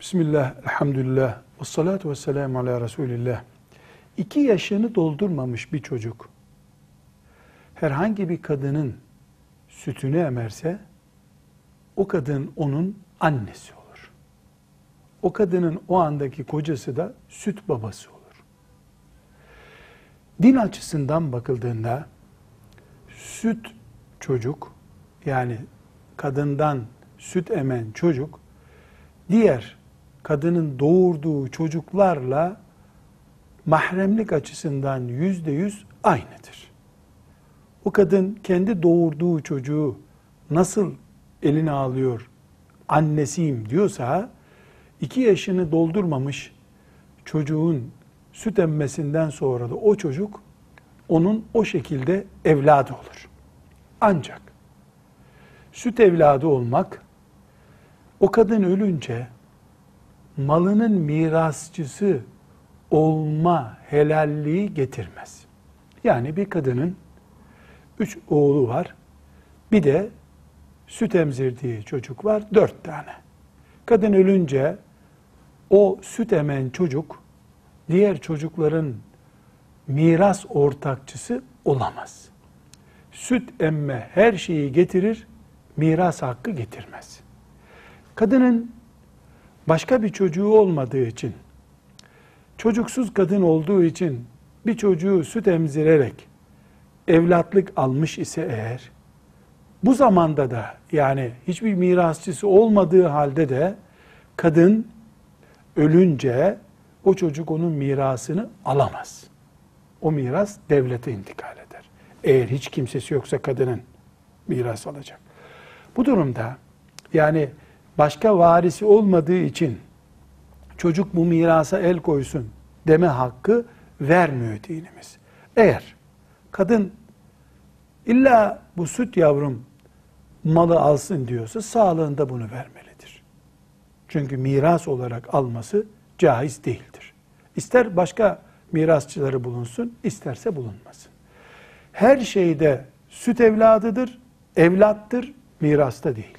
Bismillah, elhamdülillah, ve salatu ve selamu ala Resulillah. İki yaşını doldurmamış bir çocuk, herhangi bir kadının sütünü emerse, o kadın onun annesi olur. O kadının o andaki kocası da süt babası olur. Din açısından bakıldığında, süt çocuk, yani kadından süt emen çocuk, diğer kadının doğurduğu çocuklarla mahremlik açısından yüzde yüz aynıdır. O kadın kendi doğurduğu çocuğu nasıl eline alıyor, annesiyim diyorsa, iki yaşını doldurmamış çocuğun süt emmesinden sonra da o çocuk onun o şekilde evladı olur. Ancak süt evladı olmak o kadın ölünce malının mirasçısı olma helalliği getirmez. Yani bir kadının üç oğlu var, bir de süt emzirdiği çocuk var, dört tane. Kadın ölünce o süt emen çocuk diğer çocukların miras ortakçısı olamaz. Süt emme her şeyi getirir, miras hakkı getirmez. Kadının başka bir çocuğu olmadığı için, çocuksuz kadın olduğu için bir çocuğu süt emzirerek evlatlık almış ise eğer, bu zamanda da yani hiçbir mirasçısı olmadığı halde de kadın ölünce o çocuk onun mirasını alamaz. O miras devlete intikal eder. Eğer hiç kimsesi yoksa kadının miras alacak. Bu durumda yani başka varisi olmadığı için çocuk bu mirasa el koysun deme hakkı vermiyor dinimiz. Eğer kadın illa bu süt yavrum malı alsın diyorsa sağlığında bunu vermelidir. Çünkü miras olarak alması caiz değildir. İster başka mirasçıları bulunsun, isterse bulunmasın. Her şeyde süt evladıdır, evlattır, mirasta değil.